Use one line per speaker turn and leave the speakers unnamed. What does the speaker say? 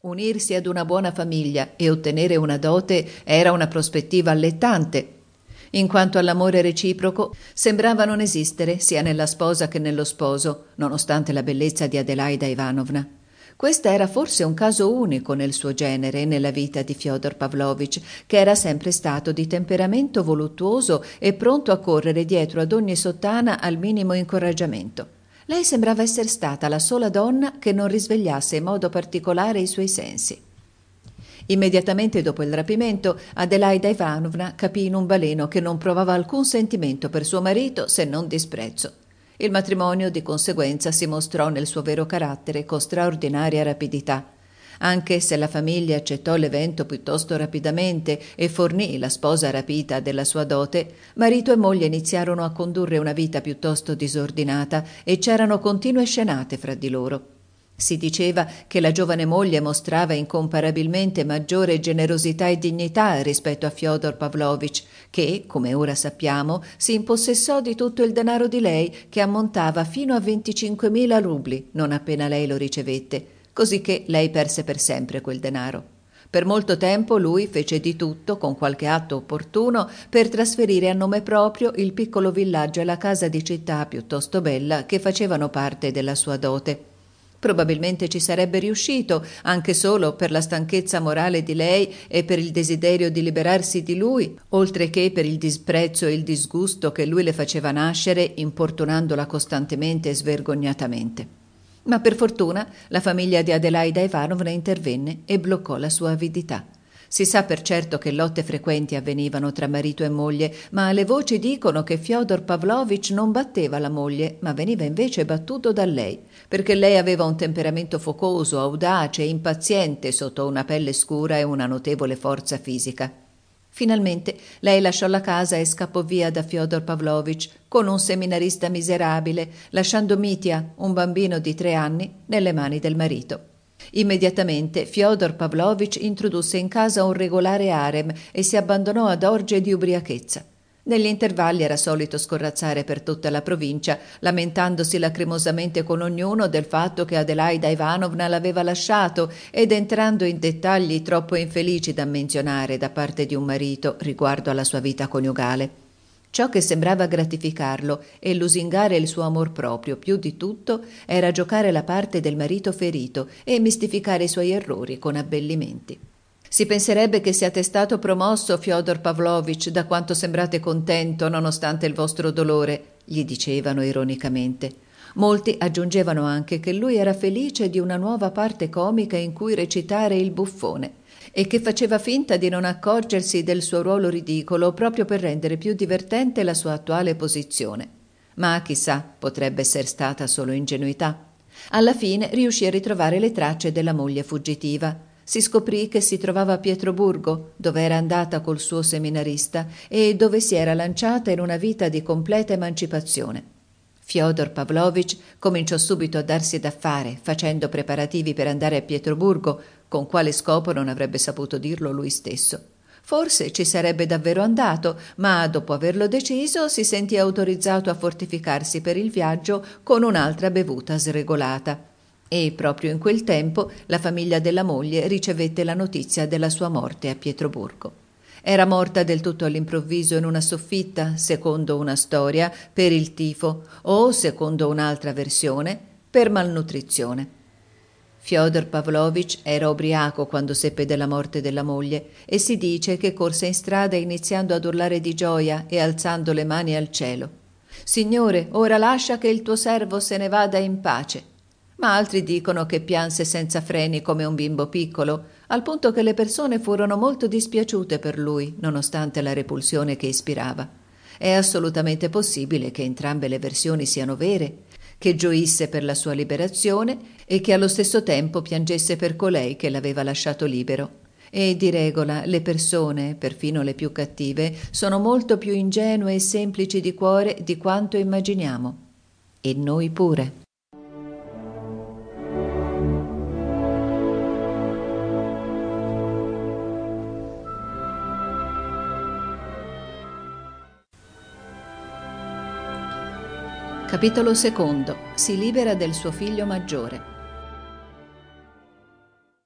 Unirsi ad una buona famiglia e ottenere una dote era una prospettiva allettante, in quanto all'amore reciproco sembrava non esistere sia nella sposa che nello sposo, nonostante la bellezza di Adelaida Ivanovna. Questo era forse un caso unico nel suo genere nella vita di Fyodor Pavlovich, che era sempre stato di temperamento voluttuoso e pronto a correre dietro ad ogni sottana al minimo incoraggiamento. Lei sembrava essere stata la sola donna che non risvegliasse in modo particolare i suoi sensi. Immediatamente dopo il rapimento, Adelaida Ivanovna capì in un baleno che non provava alcun sentimento per suo marito se non disprezzo. Il matrimonio, di conseguenza, si mostrò nel suo vero carattere con straordinaria rapidità. Anche se la famiglia accettò l'evento piuttosto rapidamente e fornì la sposa rapita della sua dote, marito e moglie iniziarono a condurre una vita piuttosto disordinata e c'erano continue scenate fra di loro. Si diceva che la giovane moglie mostrava incomparabilmente maggiore generosità e dignità rispetto a Fyodor Pavlovich, che, come ora sappiamo, si impossessò di tutto il denaro di lei, che ammontava fino a 25.000 rubli, non appena lei lo ricevette cosicché lei perse per sempre quel denaro. Per molto tempo lui fece di tutto, con qualche atto opportuno, per trasferire a nome proprio il piccolo villaggio e la casa di città piuttosto bella che facevano parte della sua dote. Probabilmente ci sarebbe riuscito, anche solo per la stanchezza morale di lei e per il desiderio di liberarsi di lui, oltre che per il disprezzo e il disgusto che lui le faceva nascere, importunandola costantemente e svergognatamente ma per fortuna la famiglia di Adelaida Ivanovna intervenne e bloccò la sua avidità. Si sa per certo che lotte frequenti avvenivano tra marito e moglie, ma le voci dicono che Fyodor Pavlovich non batteva la moglie, ma veniva invece battuto da lei, perché lei aveva un temperamento focoso, audace impaziente sotto una pelle scura e una notevole forza fisica. Finalmente lei lasciò la casa e scappò via da Fyodor Pavlovich con un seminarista miserabile, lasciando Mitya, un bambino di tre anni, nelle mani del marito. Immediatamente Fyodor Pavlovich introdusse in casa un regolare harem e si abbandonò ad orge di ubriachezza. Negli intervalli era solito scorrazzare per tutta la provincia, lamentandosi lacrimosamente con ognuno del fatto che Adelaida Ivanovna l'aveva lasciato ed entrando in dettagli troppo infelici da menzionare da parte di un marito riguardo alla sua vita coniugale. Ciò che sembrava gratificarlo e lusingare il suo amor proprio più di tutto era giocare la parte del marito ferito e mistificare i suoi errori con abbellimenti. Si penserebbe che siate stato promosso, Fyodor Pavlovich, da quanto sembrate contento nonostante il vostro dolore, gli dicevano ironicamente. Molti aggiungevano anche che lui era felice di una nuova parte comica in cui recitare il buffone e che faceva finta di non accorgersi del suo ruolo ridicolo proprio per rendere più divertente la sua attuale posizione. Ma chissà, potrebbe essere stata solo ingenuità. Alla fine riuscì a ritrovare le tracce della moglie fuggitiva si scoprì che si trovava a Pietroburgo, dove era andata col suo seminarista e dove si era lanciata in una vita di completa emancipazione. Fyodor Pavlovich cominciò subito a darsi da fare, facendo preparativi per andare a Pietroburgo, con quale scopo non avrebbe saputo dirlo lui stesso. Forse ci sarebbe davvero andato, ma dopo averlo deciso si sentì autorizzato a fortificarsi per il viaggio con un'altra bevuta sregolata. E proprio in quel tempo la famiglia della moglie ricevette la notizia della sua morte a Pietroburgo. Era morta del tutto all'improvviso in una soffitta, secondo una storia, per il tifo o, secondo un'altra versione, per malnutrizione. Fyodor Pavlovich era ubriaco quando seppe della morte della moglie e si dice che corse in strada iniziando ad urlare di gioia e alzando le mani al cielo. Signore, ora lascia che il tuo servo se ne vada in pace ma altri dicono che pianse senza freni come un bimbo piccolo, al punto che le persone furono molto dispiaciute per lui, nonostante la repulsione che ispirava. È assolutamente possibile che entrambe le versioni siano vere, che gioisse per la sua liberazione e che allo stesso tempo piangesse per colei che l'aveva lasciato libero. E di regola le persone, perfino le più cattive, sono molto più ingenue e semplici di cuore di quanto immaginiamo. E noi pure. Capitolo secondo. Si libera del suo figlio maggiore.